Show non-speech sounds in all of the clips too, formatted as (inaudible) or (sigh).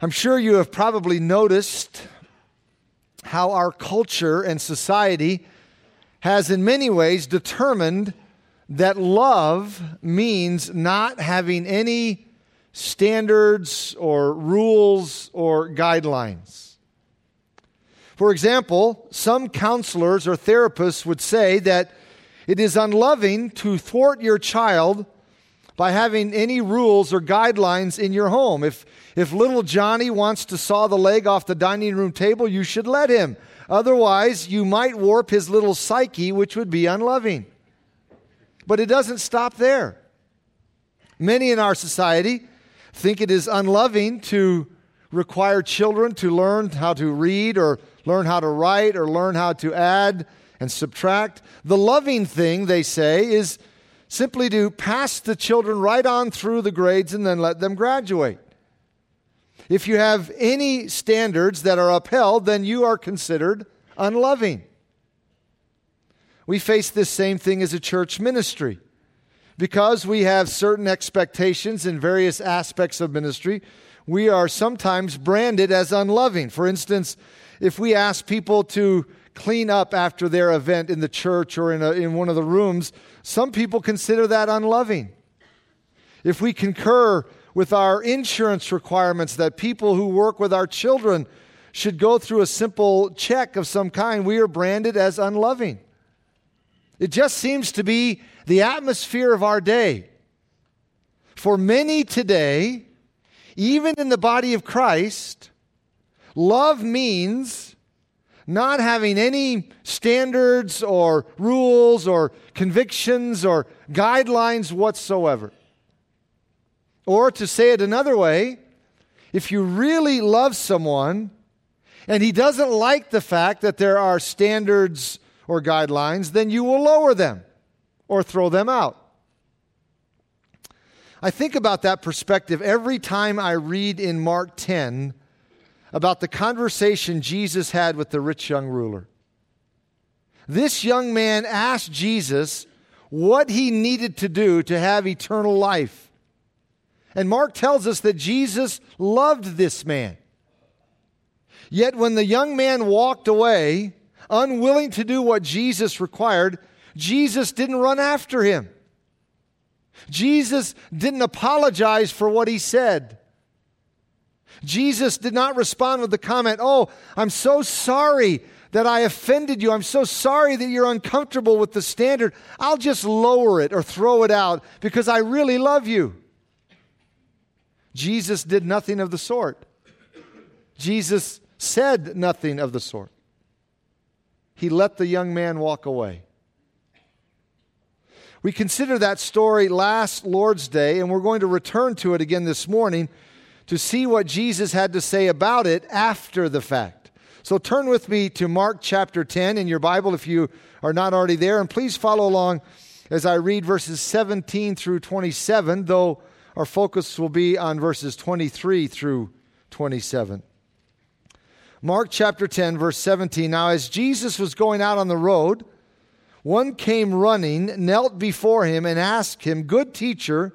I'm sure you have probably noticed how our culture and society has, in many ways, determined that love means not having any standards or rules or guidelines. For example, some counselors or therapists would say that it is unloving to thwart your child by having any rules or guidelines in your home. If, if little Johnny wants to saw the leg off the dining room table, you should let him. Otherwise, you might warp his little psyche, which would be unloving. But it doesn't stop there. Many in our society think it is unloving to require children to learn how to read or learn how to write or learn how to add and subtract. The loving thing, they say, is simply to pass the children right on through the grades and then let them graduate. If you have any standards that are upheld, then you are considered unloving. We face this same thing as a church ministry. Because we have certain expectations in various aspects of ministry, we are sometimes branded as unloving. For instance, if we ask people to clean up after their event in the church or in, a, in one of the rooms, some people consider that unloving. If we concur with our insurance requirements that people who work with our children should go through a simple check of some kind, we are branded as unloving. It just seems to be the atmosphere of our day. For many today, even in the body of Christ, love means not having any standards or rules or convictions or guidelines whatsoever. Or to say it another way, if you really love someone and he doesn't like the fact that there are standards or guidelines, then you will lower them or throw them out. I think about that perspective every time I read in Mark 10 about the conversation Jesus had with the rich young ruler. This young man asked Jesus what he needed to do to have eternal life. And Mark tells us that Jesus loved this man. Yet when the young man walked away, unwilling to do what Jesus required, Jesus didn't run after him. Jesus didn't apologize for what he said. Jesus did not respond with the comment, Oh, I'm so sorry that I offended you. I'm so sorry that you're uncomfortable with the standard. I'll just lower it or throw it out because I really love you. Jesus did nothing of the sort. Jesus said nothing of the sort. He let the young man walk away. We considered that story last Lord's Day, and we're going to return to it again this morning to see what Jesus had to say about it after the fact. So turn with me to Mark chapter 10 in your Bible if you are not already there, and please follow along as I read verses 17 through 27, though our focus will be on verses 23 through 27. Mark chapter 10, verse 17. Now, as Jesus was going out on the road, one came running, knelt before him, and asked him, Good teacher,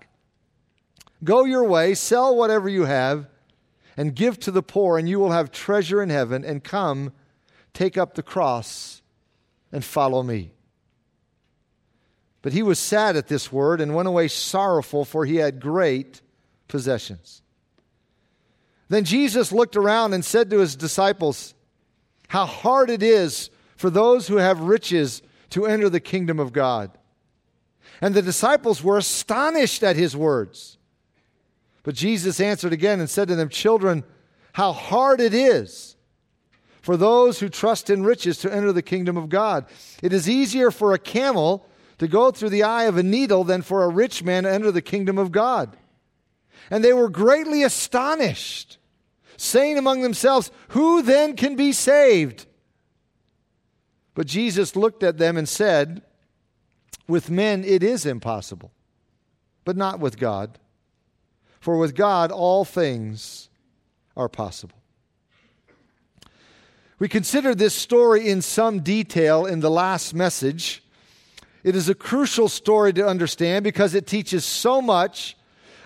Go your way, sell whatever you have, and give to the poor, and you will have treasure in heaven. And come, take up the cross and follow me. But he was sad at this word and went away sorrowful, for he had great possessions. Then Jesus looked around and said to his disciples, How hard it is for those who have riches to enter the kingdom of God. And the disciples were astonished at his words. But Jesus answered again and said to them, Children, how hard it is for those who trust in riches to enter the kingdom of God. It is easier for a camel to go through the eye of a needle than for a rich man to enter the kingdom of God. And they were greatly astonished. saying among themselves, Who then can be saved? But Jesus looked at them and said, With men it is impossible, but not with God. For with God all things are possible. We considered this story in some detail in the last message. It is a crucial story to understand because it teaches so much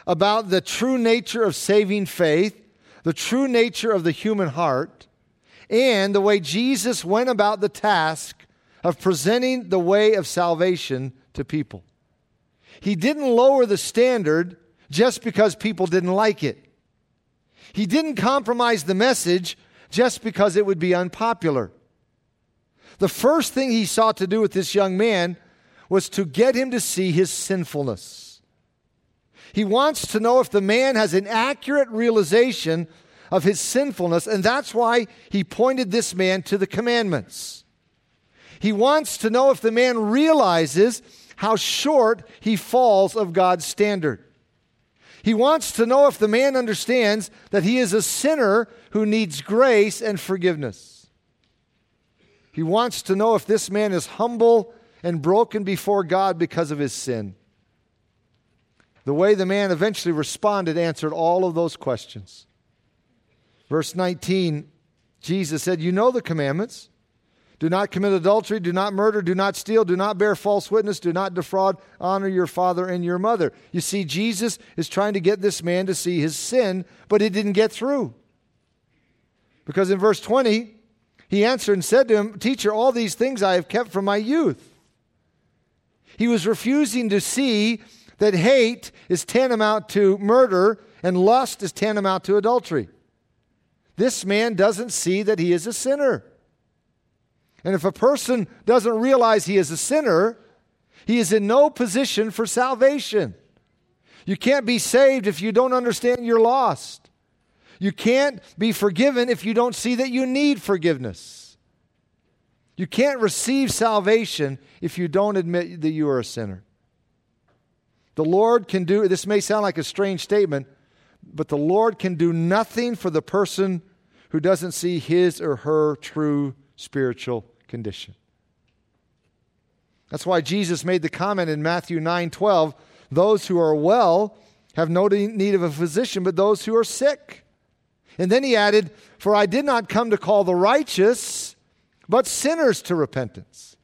about the true nature of saving faith, the true nature of the human heart, and the way Jesus went about the task of presenting the way of salvation to people. He didn't lower the standard just because people didn't like it. He didn't compromise the message just because it would be unpopular. The first thing he sought to do with this young man was to get him to see his sinfulness. He wants to know if the man has an accurate realization of his sinfulness, and that's why he pointed this man to the commandments. He wants to know if the man realizes how short he falls of God's standard. He wants to know if the man understands that he is a sinner who needs grace and forgiveness. He wants to know if this man is humble and broken before God because of his sin. The way the man eventually responded answered all of those questions. Verse 19, Jesus said, You know the commandments. Do not commit adultery, do not murder, do not steal, do not bear false witness, do not defraud, honor your father and your mother. You see, Jesus is trying to get this man to see his sin, but he didn't get through. Because in verse 20, he answered and said to him, Teacher, all these things I have kept from my youth. He was refusing to see that hate is tantamount to murder and lust is tantamount to adultery. This man doesn't see that he is a sinner. And if a person doesn't realize he is a sinner, he is in no position for salvation. You can't be saved if you don't understand you're lost. You can't be forgiven if you don't see that you need forgiveness. You can't receive salvation if you don't admit that you are a sinner. The Lord can do, this may sound like a strange statement, but the Lord can do nothing for the person who doesn't see his or her true spiritual condition. That's why Jesus made the comment in Matthew 9 12 those who are well have no need of a physician, but those who are sick. And then he added, For I did not come to call the righteous but sinners to repentance.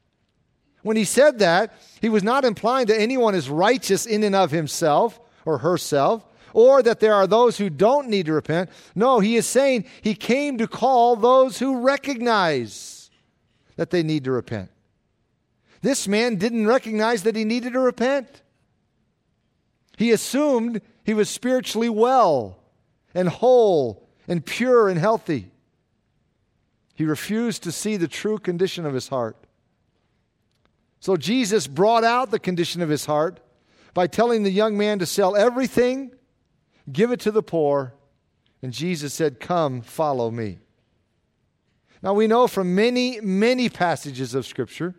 When he said that, he was not implying that anyone is righteous in and of himself or herself, or that there are those who don't need to repent. No, he is saying he came to call those who recognize that they need to repent. This man didn't recognize that he needed to repent. He assumed he was spiritually well and whole and pure and healthy. He refused to see the true condition of his heart. So Jesus brought out the condition of his heart by telling the young man to sell everything, give it to the poor, and Jesus said, Come, follow me. Now we know from many, many passages of Scripture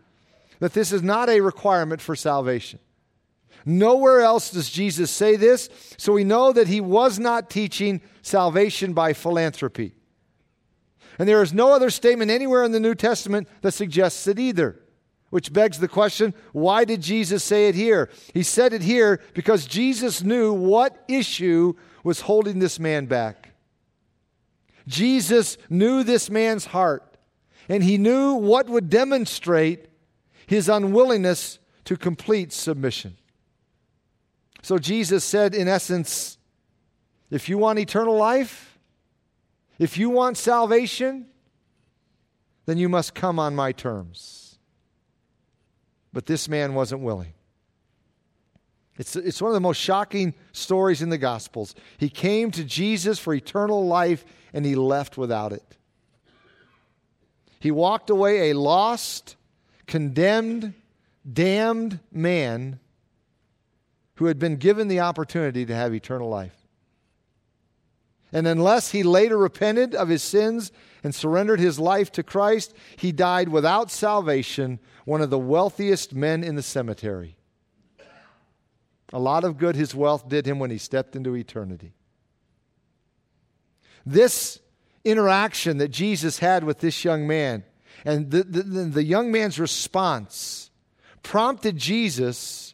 that this is not a requirement for salvation. Nowhere else does Jesus say this, so we know that he was not teaching salvation by philanthropy. And there is no other statement anywhere in the New Testament that suggests it either. Which begs the question why did Jesus say it here? He said it here because Jesus knew what issue was holding this man back. Jesus knew this man's heart, and he knew what would demonstrate his unwillingness to complete submission. So Jesus said, in essence, if you want eternal life, if you want salvation, then you must come on my terms. But this man wasn't willing. It's, it's one of the most shocking stories in the Gospels. He came to Jesus for eternal life and he left without it. He walked away a lost, condemned, damned man who had been given the opportunity to have eternal life. And unless he later repented of his sins and surrendered his life to Christ, he died without salvation, one of the wealthiest men in the cemetery. A lot of good his wealth did him when he stepped into eternity. This interaction that Jesus had with this young man. And the, the, the young man's response prompted Jesus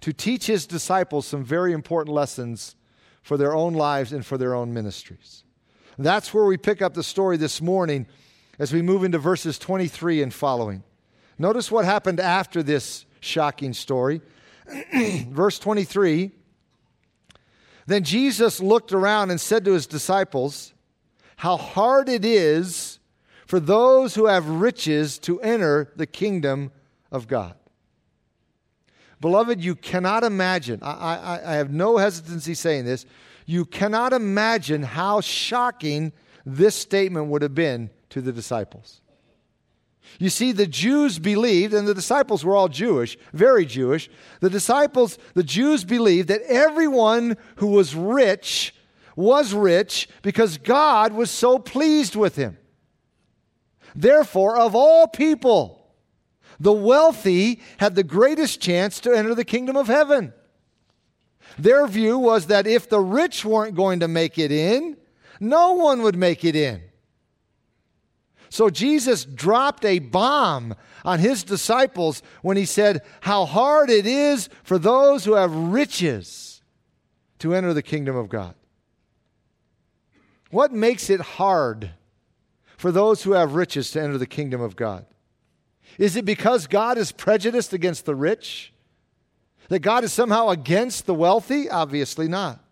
to teach his disciples some very important lessons for their own lives and for their own ministries. That's where we pick up the story this morning as we move into verses 23 and following. Notice what happened after this shocking story. (clears throat) Verse 23 Then Jesus looked around and said to his disciples, How hard it is for those who have riches to enter the kingdom of God. Beloved, you cannot imagine, I, I, I, have no hesitancy saying this, you cannot imagine how shocking this statement would have been to the disciples. You see, the Jews believed, and the disciples were all Jewish, very Jewish. The disciples, the Jews believed that everyone who was rich was rich because God was so pleased with him. Therefore, of all people, the wealthy had the greatest chance to enter the kingdom of heaven. Their view was that if the rich weren't going to make it in, no one would make it in. So Jesus dropped a bomb on his disciples when he said, How hard it is for those who have riches to enter the kingdom of God. What makes it hard for those who have riches to enter the kingdom of God? Is it because God is prejudiced against the rich? That God is somehow against the wealthy? Obviously not.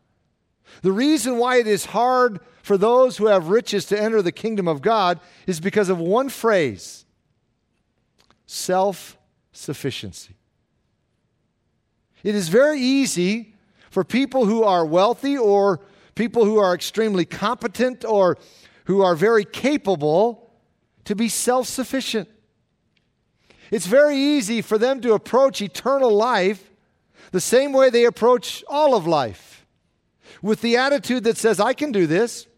The reason why it is hard for those who have riches to enter the kingdom of God is because of one phrase self sufficiency. It is very easy for people who are wealthy or people who are extremely competent or who are very capable to be self sufficient. It's very easy for them to approach eternal life the same way they approach all of life with the attitude that says, I can do this,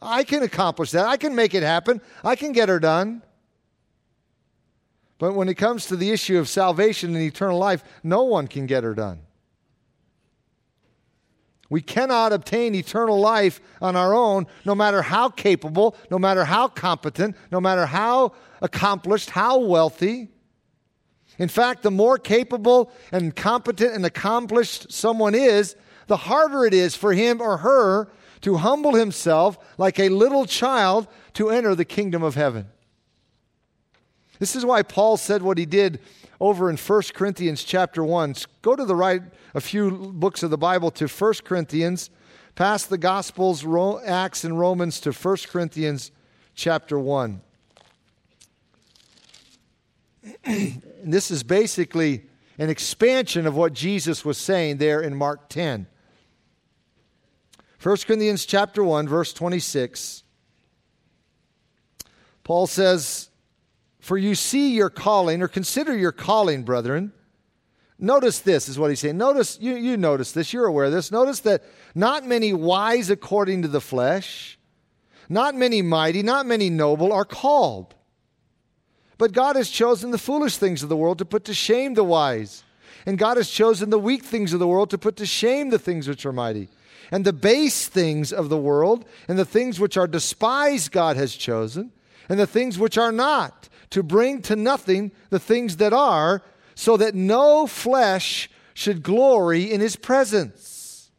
I can accomplish that, I can make it happen, I can get her done. But when it comes to the issue of salvation and eternal life, no one can get her done. We cannot obtain eternal life on our own, no matter how capable, no matter how competent, no matter how accomplished, how wealthy. In fact, the more capable and competent and accomplished someone is, the harder it is for him or her to humble himself like a little child to enter the kingdom of heaven. This is why Paul said what he did over in 1 Corinthians chapter 1. Go to the right a few books of the Bible to 1 Corinthians, past the Gospels, Acts, and Romans to 1 Corinthians chapter 1. (clears throat) this is basically an expansion of what Jesus was saying there in Mark 10. 1 Corinthians chapter 1 verse 26 Paul says for you see your calling or consider your calling brethren. Notice this is what he's saying. Notice you, you notice this. You're aware of this. Notice that not many wise according to the flesh not many mighty not many noble are called. But God has chosen the foolish things of the world to put to shame the wise. And God has chosen the weak things of the world to put to shame the things which are mighty. And the base things of the world and the things which are despised, God has chosen, and the things which are not, to bring to nothing the things that are, so that no flesh should glory in his presence.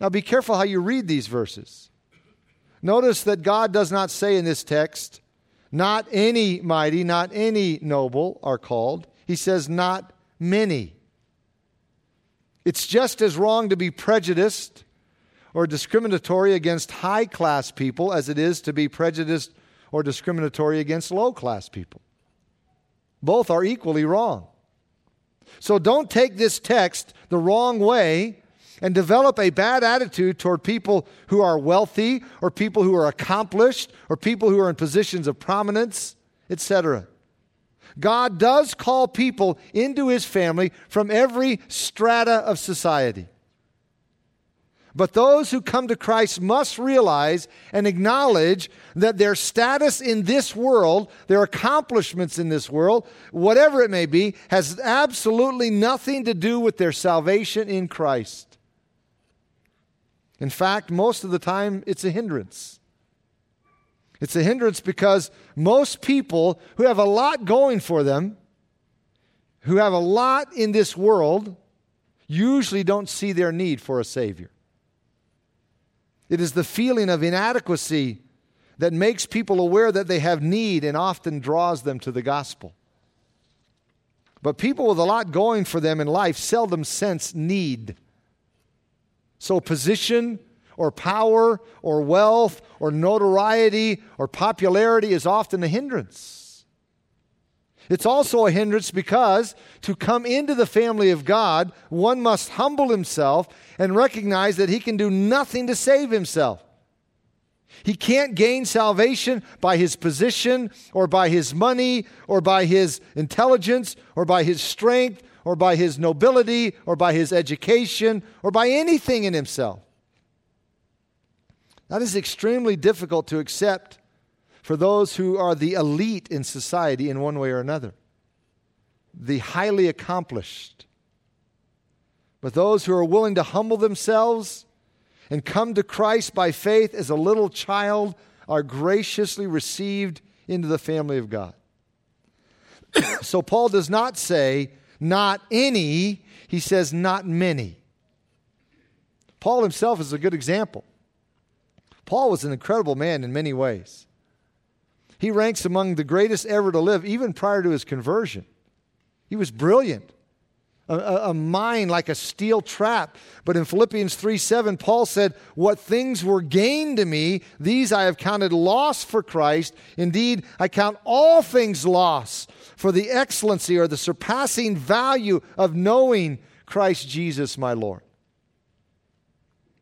Now be careful how you read these verses. Notice that God does not say in this text, not any mighty, not any noble are called. He says, not many. It's just as wrong to be prejudiced or discriminatory against high class people as it is to be prejudiced or discriminatory against low class people. Both are equally wrong. So don't take this text the wrong way and develop a bad attitude toward people who are wealthy or people who are accomplished or people who are in positions of prominence, etc. God does call people into his family from every strata of society. But those who come to Christ must realize and acknowledge that their status in this world, their accomplishments in this world, whatever it may be, has absolutely nothing to do with their salvation in Christ. In fact, most of the time, it's a hindrance. It's a hindrance because most people who have a lot going for them, who have a lot in this world, usually don't see their need for a Savior. It is the feeling of inadequacy that makes people aware that they have need and often draws them to the gospel. But people with a lot going for them in life seldom sense need. So, position or power or wealth or notoriety or popularity is often a hindrance. It's also a hindrance because to come into the family of God, one must humble himself and recognize that he can do nothing to save himself. He can't gain salvation by his position or by his money or by his intelligence or by his strength or by his nobility or by his education or by anything in himself. That is extremely difficult to accept for those who are the elite in society in one way or another, the highly accomplished. But those who are willing to humble themselves and come to Christ by faith as a little child are graciously received into the family of God. (coughs) so Paul does not say, not any, he says, not many. Paul himself is a good example. Paul was an incredible man in many ways. He ranks among the greatest ever to live, even prior to his conversion. He was brilliant a, a, mind like a steel trap. But in Philippians 3 7, Paul said, What things were gained to me, these I have counted loss for Christ. Indeed, I count all things loss for the excellency or the surpassing value of knowing Christ Jesus my Lord.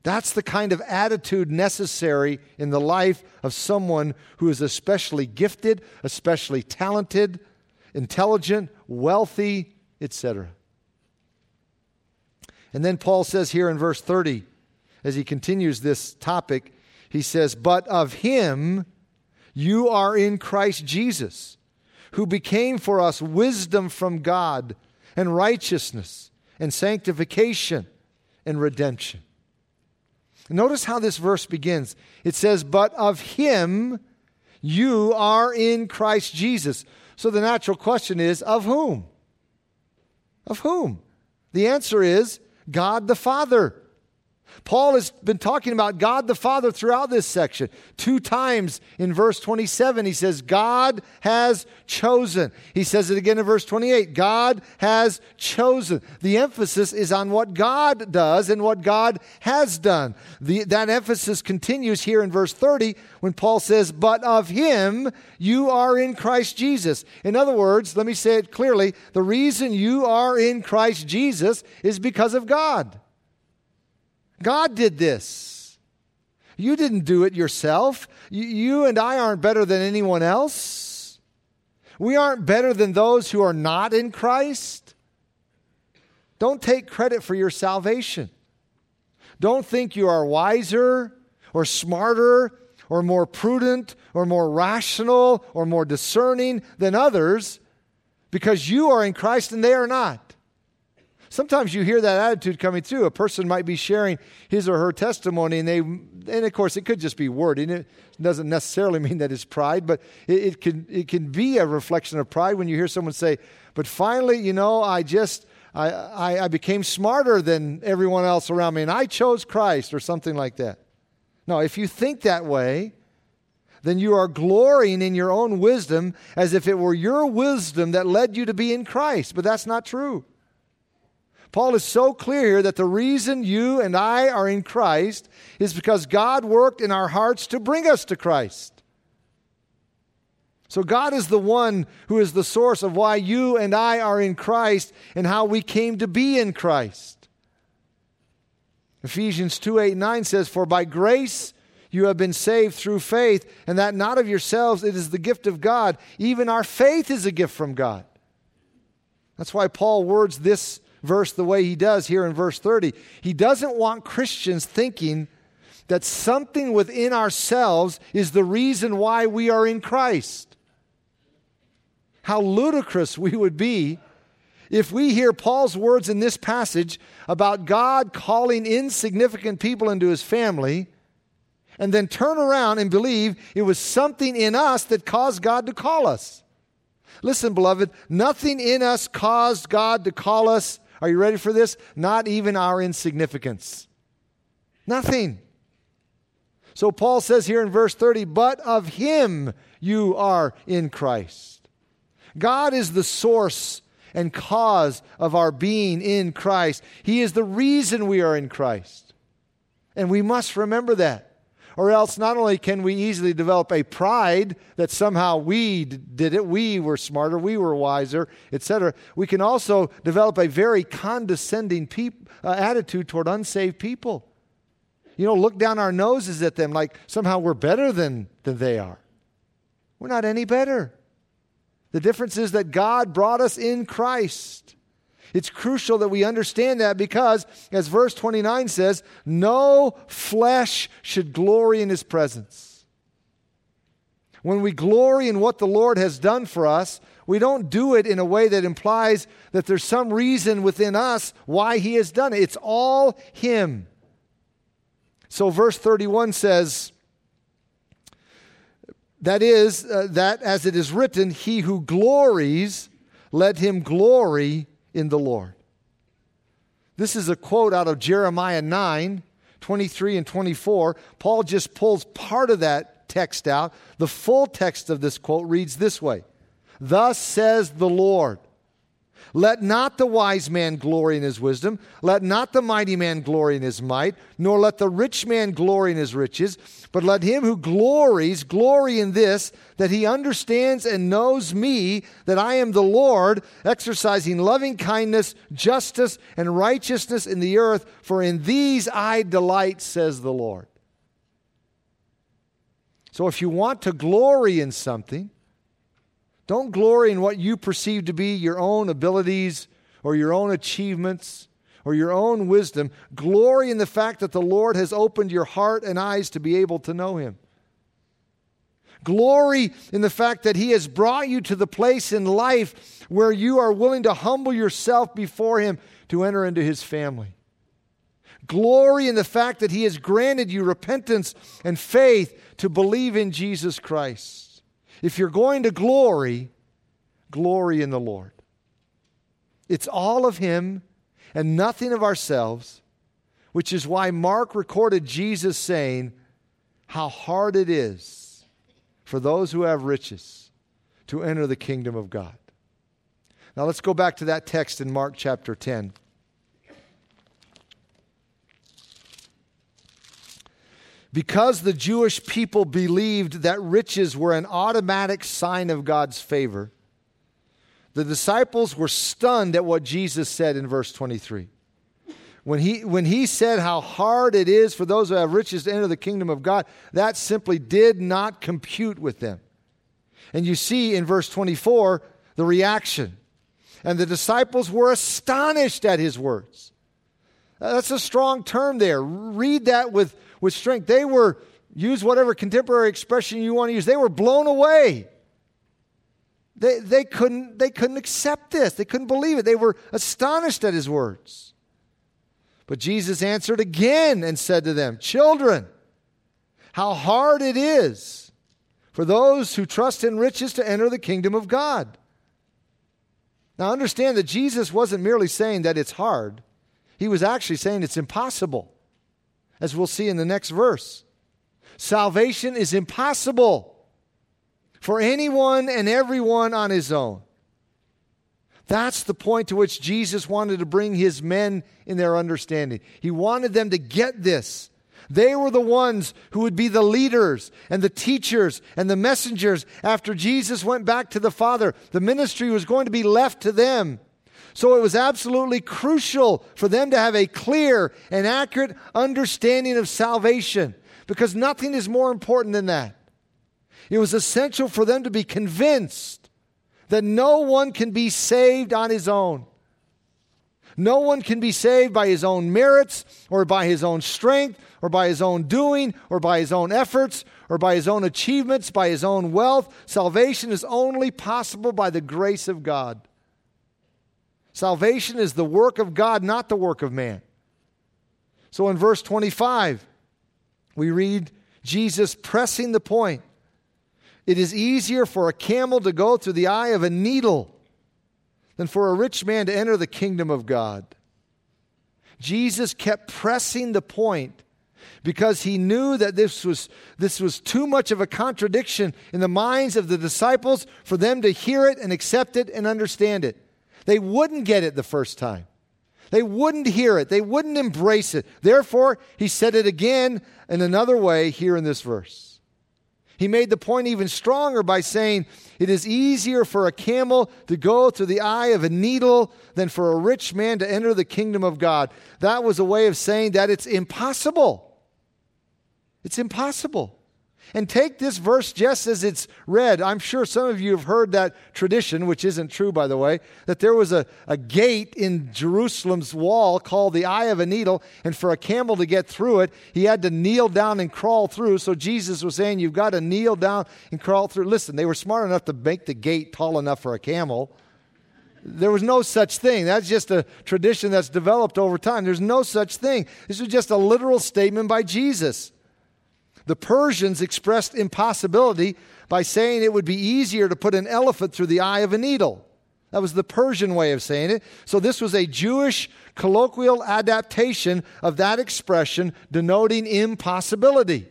That's the kind of attitude necessary in the life of someone who is especially gifted, especially talented, intelligent, wealthy, etc. And then Paul says here in verse 30, as he continues this topic, he says, But of him you are in Christ Jesus, who became for us wisdom from God, and righteousness, and sanctification, and redemption. Notice how this verse begins. It says, But of him you are in Christ Jesus. So the natural question is, Of whom? Of whom? The answer is God the Father. Paul has been talking about God the Father throughout this section. Two times in verse 27, he says, God has chosen. He says it again in verse 28 God has chosen. The emphasis is on what God does and what God has done. The, that emphasis continues here in verse 30 when Paul says, But of him you are in Christ Jesus. In other words, let me say it clearly the reason you are in Christ Jesus is because of God. God did this. You didn't do it yourself. You and I aren't better than anyone else. We aren't better than those who are not in Christ. Don't take credit for your salvation. Don't think you are wiser or smarter or more prudent or more rational or more discerning than others because you are in Christ and they are not. Sometimes you hear that attitude coming through. A person might be sharing his or her testimony, and they, and of course, it could just be wording. It doesn't necessarily mean that it's pride, but it, it can it can be a reflection of pride when you hear someone say, "But finally, you know, I just." I, I, I became smarter than everyone else around me, and I chose Christ, or something like that. No, if you think that way, then you are glorying in your own wisdom as if it were your wisdom that led you to be in Christ. But that's not true. Paul is so clear here that the reason you and I are in Christ is because God worked in our hearts to bring us to Christ. So, God is the one who is the source of why you and I are in Christ and how we came to be in Christ. Ephesians 2 8 9 says, For by grace you have been saved through faith, and that not of yourselves, it is the gift of God. Even our faith is a gift from God. That's why Paul words this verse the way he does here in verse 30. He doesn't want Christians thinking that something within ourselves is the reason why we are in Christ. How ludicrous we would be if we hear Paul's words in this passage about God calling insignificant people into his family, and then turn around and believe it was something in us that caused God to call us. Listen, beloved, nothing in us caused God to call us. Are you ready for this? Not even our insignificance. Nothing. So Paul says here in verse 30, but of him you are in Christ. God is the source and cause of our being in Christ. He is the reason we are in Christ. And we must remember that. Or else, not only can we easily develop a pride that somehow we did it, we were smarter, we were wiser, etc., we can also develop a very condescending uh, attitude toward unsaved people. You know, look down our noses at them like somehow we're better than, than they are. We're not any better. The difference is that God brought us in Christ. It's crucial that we understand that because, as verse 29 says, no flesh should glory in his presence. When we glory in what the Lord has done for us, we don't do it in a way that implies that there's some reason within us why he has done it. It's all him. So, verse 31 says, that is, uh, that as it is written, he who glories, let him glory in the Lord. This is a quote out of Jeremiah 9 23 and 24. Paul just pulls part of that text out. The full text of this quote reads this way Thus says the Lord. Let not the wise man glory in his wisdom. Let not the mighty man glory in his might, nor let the rich man glory in his riches. But let him who glories glory in this, that he understands and knows me, that I am the Lord, exercising loving kindness, justice, and righteousness in the earth. For in these I delight, says the Lord. So if you want to glory in something, don't glory in what you perceive to be your own abilities or your own achievements or your own wisdom. Glory in the fact that the Lord has opened your heart and eyes to be able to know Him. Glory in the fact that He has brought you to the place in life where you are willing to humble yourself before Him to enter into His family. Glory in the fact that He has granted you repentance and faith to believe in Jesus Christ. If you're going to glory, glory in the Lord. It's all of Him and nothing of ourselves, which is why Mark recorded Jesus saying, How hard it is for those who have riches to enter the kingdom of God. Now let's go back to that text in Mark chapter 10. Because the Jewish people believed that riches were an automatic sign of God's favor, the disciples were stunned at what Jesus said in verse 23. When he, when he said how hard it is for those who have riches to enter the kingdom of God, that simply did not compute with them. And you see in verse 24 the reaction. And the disciples were astonished at his words. That's a strong term there. Read that with, with strength. They were, use whatever contemporary expression you want to use, they were blown away. They, they, couldn't, they couldn't accept this. They couldn't believe it. They were astonished at his words. But Jesus answered again and said to them, Children, how hard it is for those who trust in riches to enter the kingdom of God. Now understand that Jesus wasn't merely saying that it's hard, he was actually saying it's impossible as we'll see in the next verse. Salvation is impossible for anyone and everyone on his own. That's the point to which Jesus wanted to bring his men in their understanding. He wanted them to get this. They were the ones who would be the leaders and the teachers and the messengers after Jesus went back to the Father. The ministry was going to be left to them. So it was absolutely crucial for them to have a clear and accurate understanding of salvation because nothing is more important than that. It was essential for them to be convinced that no one can be saved on his own. No one can be saved by his own merits or by his own strength or by his own doing or by his own efforts or by his own achievements, by his own wealth. Salvation is only possible by the grace of God. Salvation is the work of God, not the work of man. So in verse 25, we read Jesus pressing the point. It is easier for a camel to go through the eye of a needle than for a rich man to enter the kingdom of God. Jesus kept pressing the point because he knew that this was, this was too much of a contradiction in the minds of the disciples for them to hear it and accept it and understand it. They wouldn't get it the first time. They wouldn't hear it. They wouldn't embrace it. Therefore, he said it again in another way here in this verse. He made the point even stronger by saying, It is easier for a camel to go through the eye of a needle than for a rich man to enter the kingdom of God. That was a way of saying that it's impossible. It's impossible. And take this verse just as it's read. I'm sure some of you have heard that tradition, which isn't true, by the way, that there was a, a gate in Jerusalem's wall called the Eye of a Needle, and for a camel to get through it, he had to kneel down and crawl through. So Jesus was saying, You've got to kneel down and crawl through. Listen, they were smart enough to make the gate tall enough for a camel. There was no such thing. That's just a tradition that's developed over time. There's no such thing. This was just a literal statement by Jesus. The Persians expressed impossibility by saying it would be easier to put an elephant through the eye of a needle. That was the Persian way of saying it. So this was a Jewish colloquial adaptation of that expression denoting impossibility.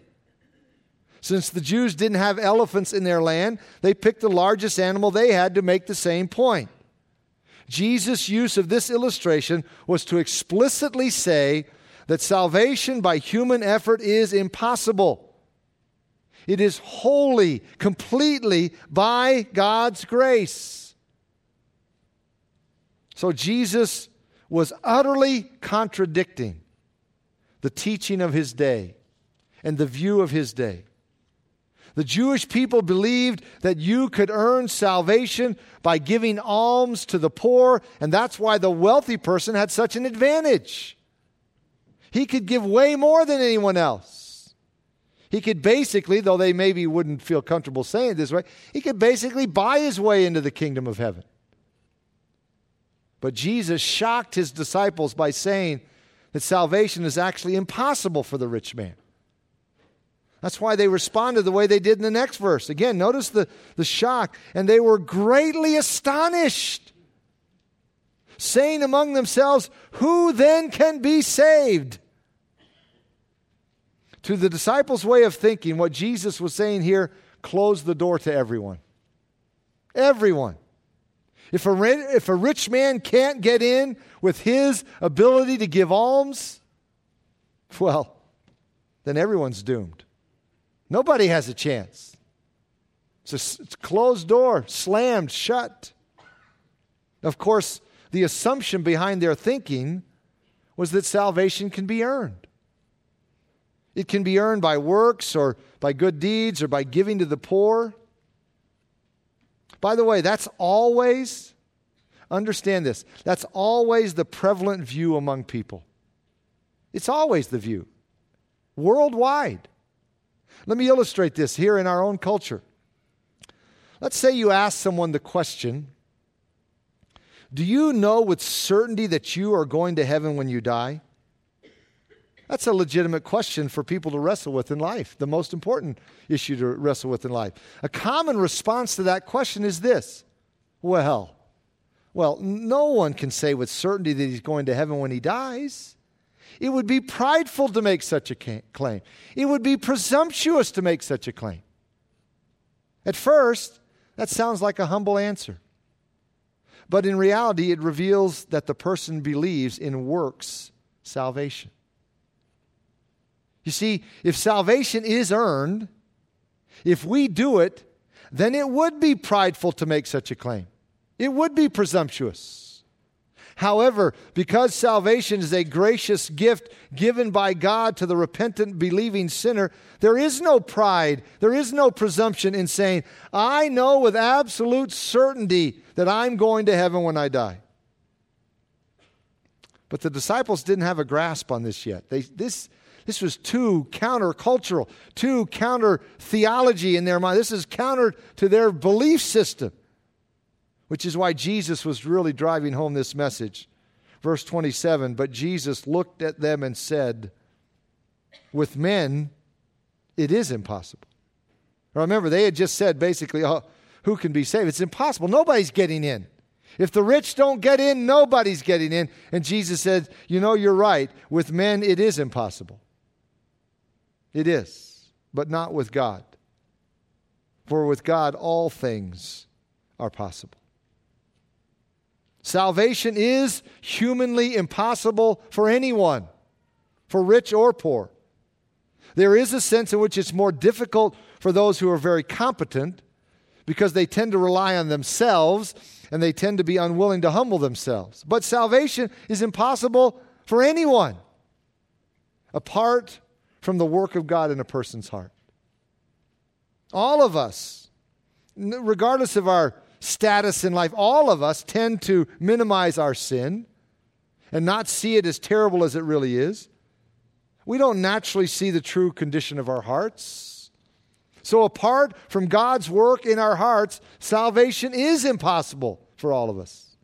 Since the Jews didn't have elephants in their land, they picked the largest animal they had to make the same point. Jesus' use of this illustration was to explicitly say that salvation by human effort is impossible. It is wholly, completely by God's grace. So Jesus was utterly contradicting the teaching of his day and the view of his day. The Jewish people believed that you could earn salvation by giving alms to the poor, and that's why the wealthy person had such an advantage. He could give way more than anyone else. He could basically, though they maybe wouldn't feel comfortable saying it this way, he could basically buy his way into the kingdom of heaven. But Jesus shocked his disciples by saying that salvation is actually impossible for the rich man. That's why they responded the way they did in the next verse. Again, notice the, the shock. And they were greatly astonished saying among themselves, Who then can be saved? To the disciples' way of thinking, what Jesus was saying here closed the door to everyone. Everyone. If a, if a rich man can't get in with his ability to give alms, well, then everyone's doomed. Nobody has a chance. It's a, it's a closed door, slammed, shut. Of course, the assumption behind their thinking was that salvation can be earned. It can be earned by works or by good deeds or by giving to the poor. By the way, that's always, understand this, that's always the prevalent view among people. It's always the view, worldwide. Let me illustrate this here in our own culture. Let's say you ask someone the question do you know with certainty that you are going to heaven when you die? That's a legitimate question for people to wrestle with in life, the most important issue to wrestle with in life. A common response to that question is this Well, well, no one can say with certainty that he's going to heaven when he dies. It would be prideful to make such a claim. It would be presumptuous to make such a claim. At first, that sounds like a humble answer. But in reality, it reveals that the person believes in works salvation. You see, if salvation is earned, if we do it, then it would be prideful to make such a claim. It would be presumptuous. However, because salvation is a gracious gift given by God to the repentant, believing sinner, there is no pride, there is no presumption in saying, I know with absolute certainty that I'm going to heaven when I die. But the disciples didn't have a grasp on this yet. They, this, this was too countercultural, too counter theology in their mind. This is counter to their belief system which is why Jesus was really driving home this message. Verse 27 But Jesus looked at them and said, With men it is impossible. Remember, they had just said basically, oh, who can be saved? It's impossible. Nobody's getting in. If the rich don't get in, nobody's getting in. And Jesus said, You know, you're right. With men, it is impossible. It is, but not with God. For with God, all things are possible. Salvation is humanly impossible for anyone, for rich or poor. There is a sense in which it's more difficult for those who are very competent because they tend to rely on themselves and they tend to be unwilling to humble themselves. But salvation is impossible for anyone apart from the work of God in a person's heart. All of us, regardless of our status in life, all of us tend to minimize our sin and not see it as terrible as it really is. We don't naturally see the true condition of our hearts. So, apart from God's work in our hearts, salvation is impossible for all of us.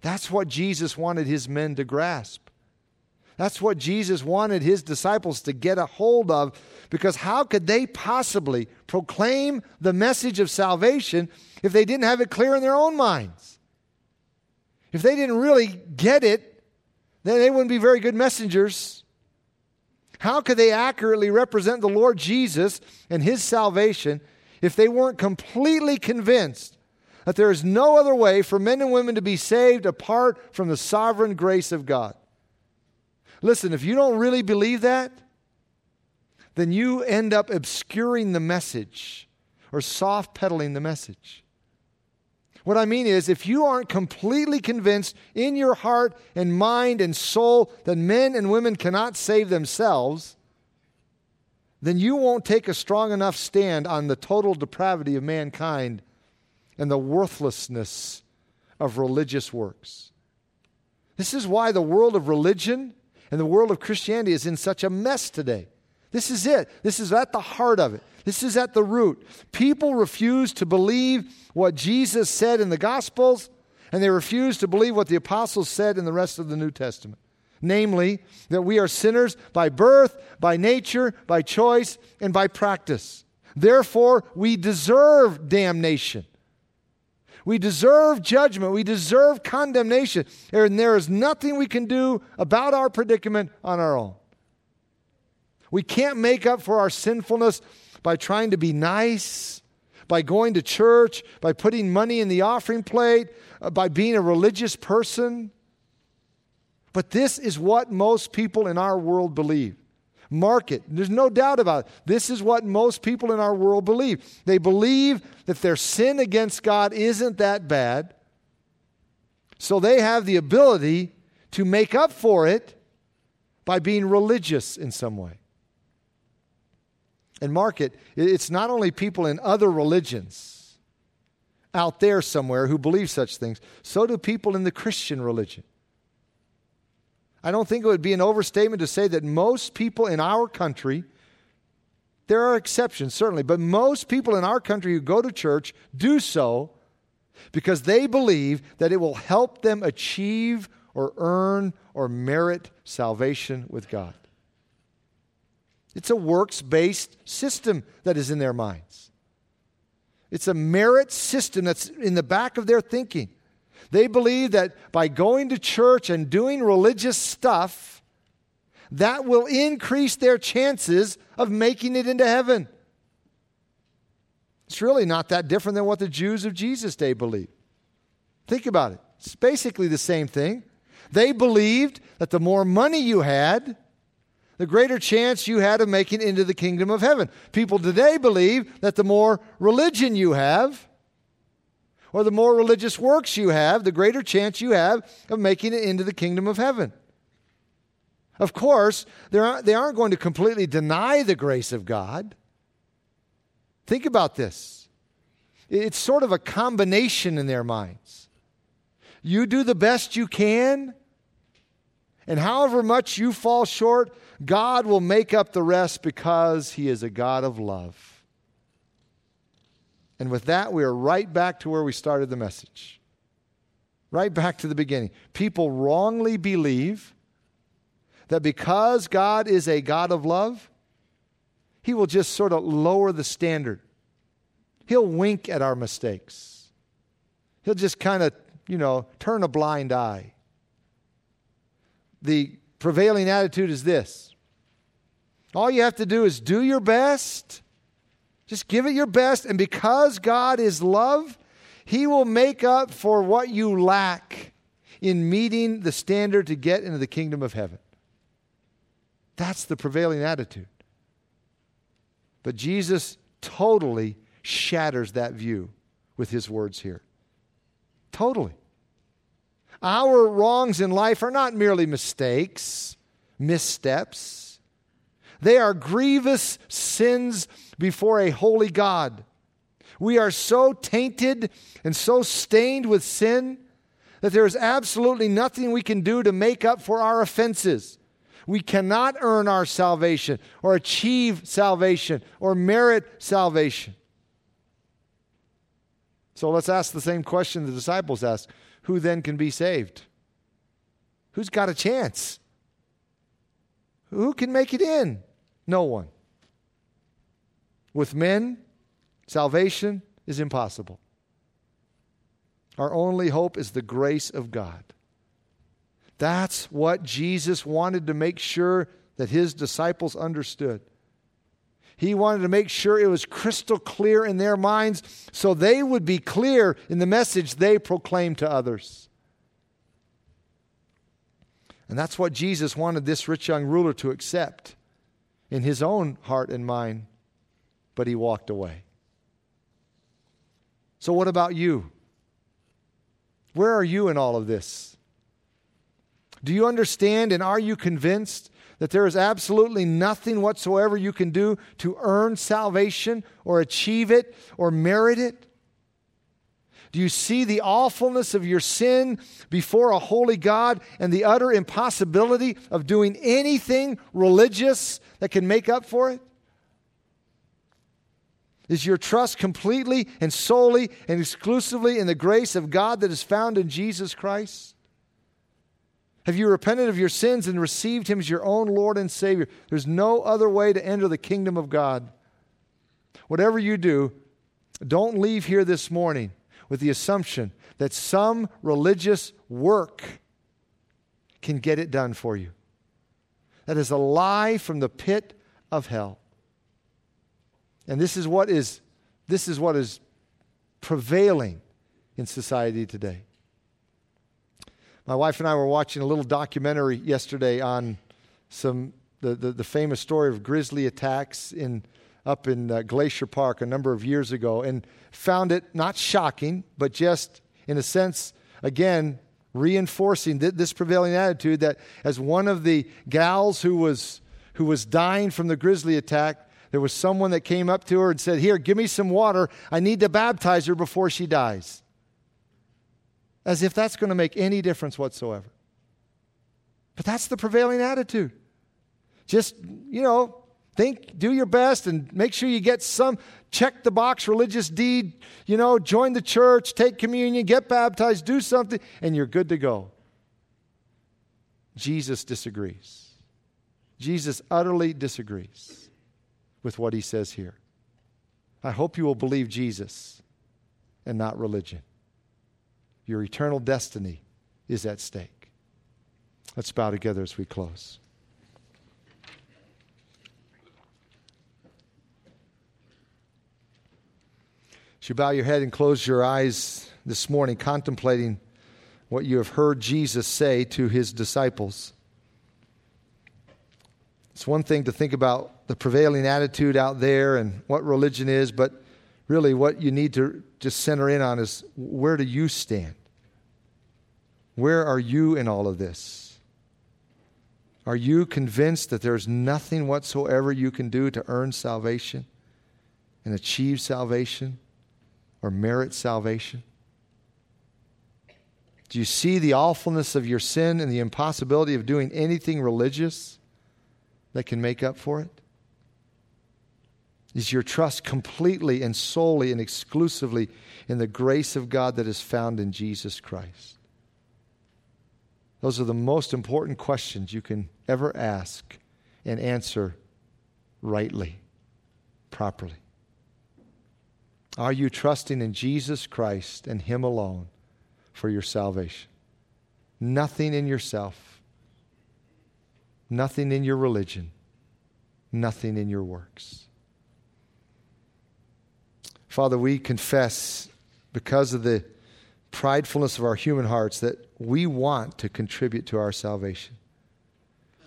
That's what Jesus wanted his men to grasp. That's what Jesus wanted his disciples to get a hold of because how could they possibly proclaim the message of salvation if they didn't have it clear in their own minds? If they didn't really get it, then they wouldn't be very good messengers. How could they accurately represent the Lord Jesus and his salvation if they weren't completely convinced that there is no other way for men and women to be saved apart from the sovereign grace of God? Listen, if you don't really believe that, then you end up obscuring the message or soft pedaling the message. What I mean is, if you aren't completely convinced in your heart and mind and soul that men and women cannot save themselves, then you won't take a strong enough stand on the total depravity of mankind and the worthlessness of religious works. This is why the world of religion and the world of Christianity is in such a mess today. This is it. This is at the heart of it. This is at the root. People refuse to believe what Jesus said in the Gospels, and they refuse to believe what the apostles said in the rest of the New Testament. Namely, that we are sinners by birth, by nature, by choice, and by practice. Therefore, we deserve damnation. We deserve judgment. We deserve condemnation. And there is nothing we can do about our predicament on our own. We can't make up for our sinfulness by trying to be nice, by going to church, by putting money in the offering plate, uh, by being a religious person. But this is what most people in our world believe. Mark it. There's no doubt about it. This is what most people in our world believe. They believe that their sin against God isn't that bad. So they have the ability to make up for it by being religious in some way. And mark it, it's not only people in other religions out there somewhere who believe such things, so do people in the Christian religion. I don't think it would be an overstatement to say that most people in our country, there are exceptions certainly, but most people in our country who go to church do so because they believe that it will help them achieve or earn or merit salvation with God. It's a works based system that is in their minds. It's a merit system that's in the back of their thinking. They believe that by going to church and doing religious stuff, that will increase their chances of making it into heaven. It's really not that different than what the Jews of Jesus' day believed. Think about it. It's basically the same thing. They believed that the more money you had, the greater chance you had of making it into the kingdom of heaven. People today believe that the more religion you have, or the more religious works you have, the greater chance you have of making it into the kingdom of heaven. Of course, they aren't going to completely deny the grace of God. Think about this. It's sort of a combination in their minds. You do the best you can, and however much you fall short, God will make up the rest because He is a God of love. And with that, we are right back to where we started the message. Right back to the beginning. People wrongly believe that because God is a God of love, He will just sort of lower the standard. He'll wink at our mistakes. He'll just kind of, you know, turn a blind eye. The prevailing attitude is this all you have to do is do your best. Just give it your best. And because God is love, He will make up for what you lack in meeting the standard to get into the kingdom of heaven. That's the prevailing attitude. But Jesus totally shatters that view with his words here. Totally. Our wrongs in life are not merely mistakes, missteps. They are grievous sins before a holy God. We are so tainted and so stained with sin that there is absolutely nothing we can do to make up for our offenses. We cannot earn our salvation or achieve salvation or merit salvation. So let's ask the same question the disciples asked Who then can be saved? Who's got a chance? Who can make it in? No one. With men, salvation is impossible. Our only hope is the grace of God. That's what Jesus wanted to make sure that his disciples understood. He wanted to make sure it was crystal clear in their minds so they would be clear in the message they proclaimed to others. And that's what Jesus wanted this rich young ruler to accept in his own heart and mind, but he walked away. So, what about you? Where are you in all of this? Do you understand and are you convinced that there is absolutely nothing whatsoever you can do to earn salvation or achieve it or merit it? Do you see the awfulness of your sin before a holy God and the utter impossibility of doing anything religious that can make up for it? Is your trust completely and solely and exclusively in the grace of God that is found in Jesus Christ? Have you repented of your sins and received Him as your own Lord and Savior? There's no other way to enter the kingdom of God. Whatever you do, don't leave here this morning with the assumption that some religious work can get it done for you. That is a lie from the pit of hell. And this is what is this is what is prevailing in society today. My wife and I were watching a little documentary yesterday on some the, the, the famous story of grizzly attacks in up in uh, Glacier Park a number of years ago and found it not shocking, but just in a sense, again, reinforcing th- this prevailing attitude that as one of the gals who was, who was dying from the grizzly attack, there was someone that came up to her and said, Here, give me some water. I need to baptize her before she dies as if that's going to make any difference whatsoever. But that's the prevailing attitude. Just, you know, think, do your best, and make sure you get some check the box religious deed, you know, join the church, take communion, get baptized, do something, and you're good to go. Jesus disagrees. Jesus utterly disagrees with what he says here. I hope you will believe Jesus and not religion. Your eternal destiny is at stake. Let's bow together as we close. As you bow your head and close your eyes this morning, contemplating what you have heard Jesus say to his disciples. It's one thing to think about the prevailing attitude out there and what religion is, but really what you need to just center in on is where do you stand? Where are you in all of this? Are you convinced that there's nothing whatsoever you can do to earn salvation and achieve salvation or merit salvation? Do you see the awfulness of your sin and the impossibility of doing anything religious that can make up for it? Is your trust completely and solely and exclusively in the grace of God that is found in Jesus Christ? Those are the most important questions you can ever ask and answer rightly. properly? Are you trusting in Jesus Christ and Him alone for your salvation? Nothing in yourself, nothing in your religion, nothing in your works. Father, we confess because of the pridefulness of our human hearts that we want to contribute to our salvation.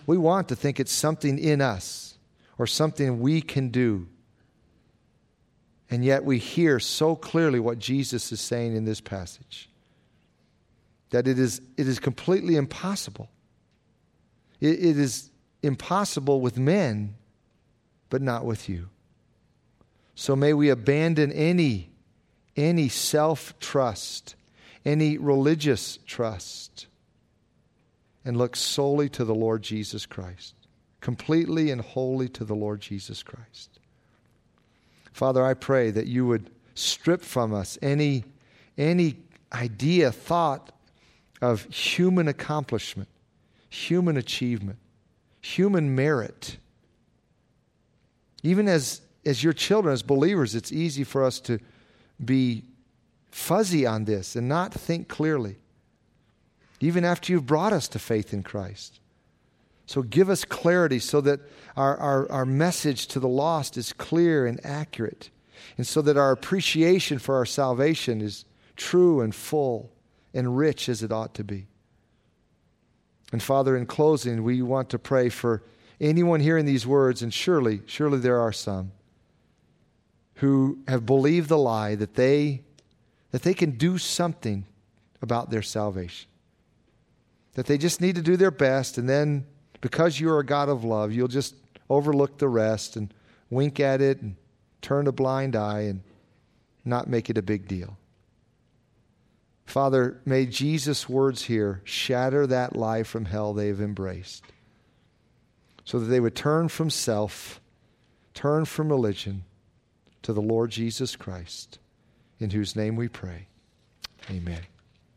We want to think it's something in us or something we can do and yet we hear so clearly what Jesus is saying in this passage that it is, it is completely impossible. It, it is impossible with men, but not with you. So may we abandon any, any self trust, any religious trust, and look solely to the Lord Jesus Christ, completely and wholly to the Lord Jesus Christ. Father, I pray that you would strip from us any, any idea, thought of human accomplishment, human achievement, human merit. Even as, as your children, as believers, it's easy for us to be fuzzy on this and not think clearly, even after you've brought us to faith in Christ. So give us clarity so that our, our, our message to the lost is clear and accurate, and so that our appreciation for our salvation is true and full and rich as it ought to be. And Father, in closing, we want to pray for anyone hearing these words, and surely, surely there are some who have believed the lie that they, that they can do something about their salvation. That they just need to do their best and then because you're a God of love, you'll just overlook the rest and wink at it and turn a blind eye and not make it a big deal. Father, may Jesus' words here shatter that lie from hell they've embraced so that they would turn from self, turn from religion to the Lord Jesus Christ, in whose name we pray. Amen.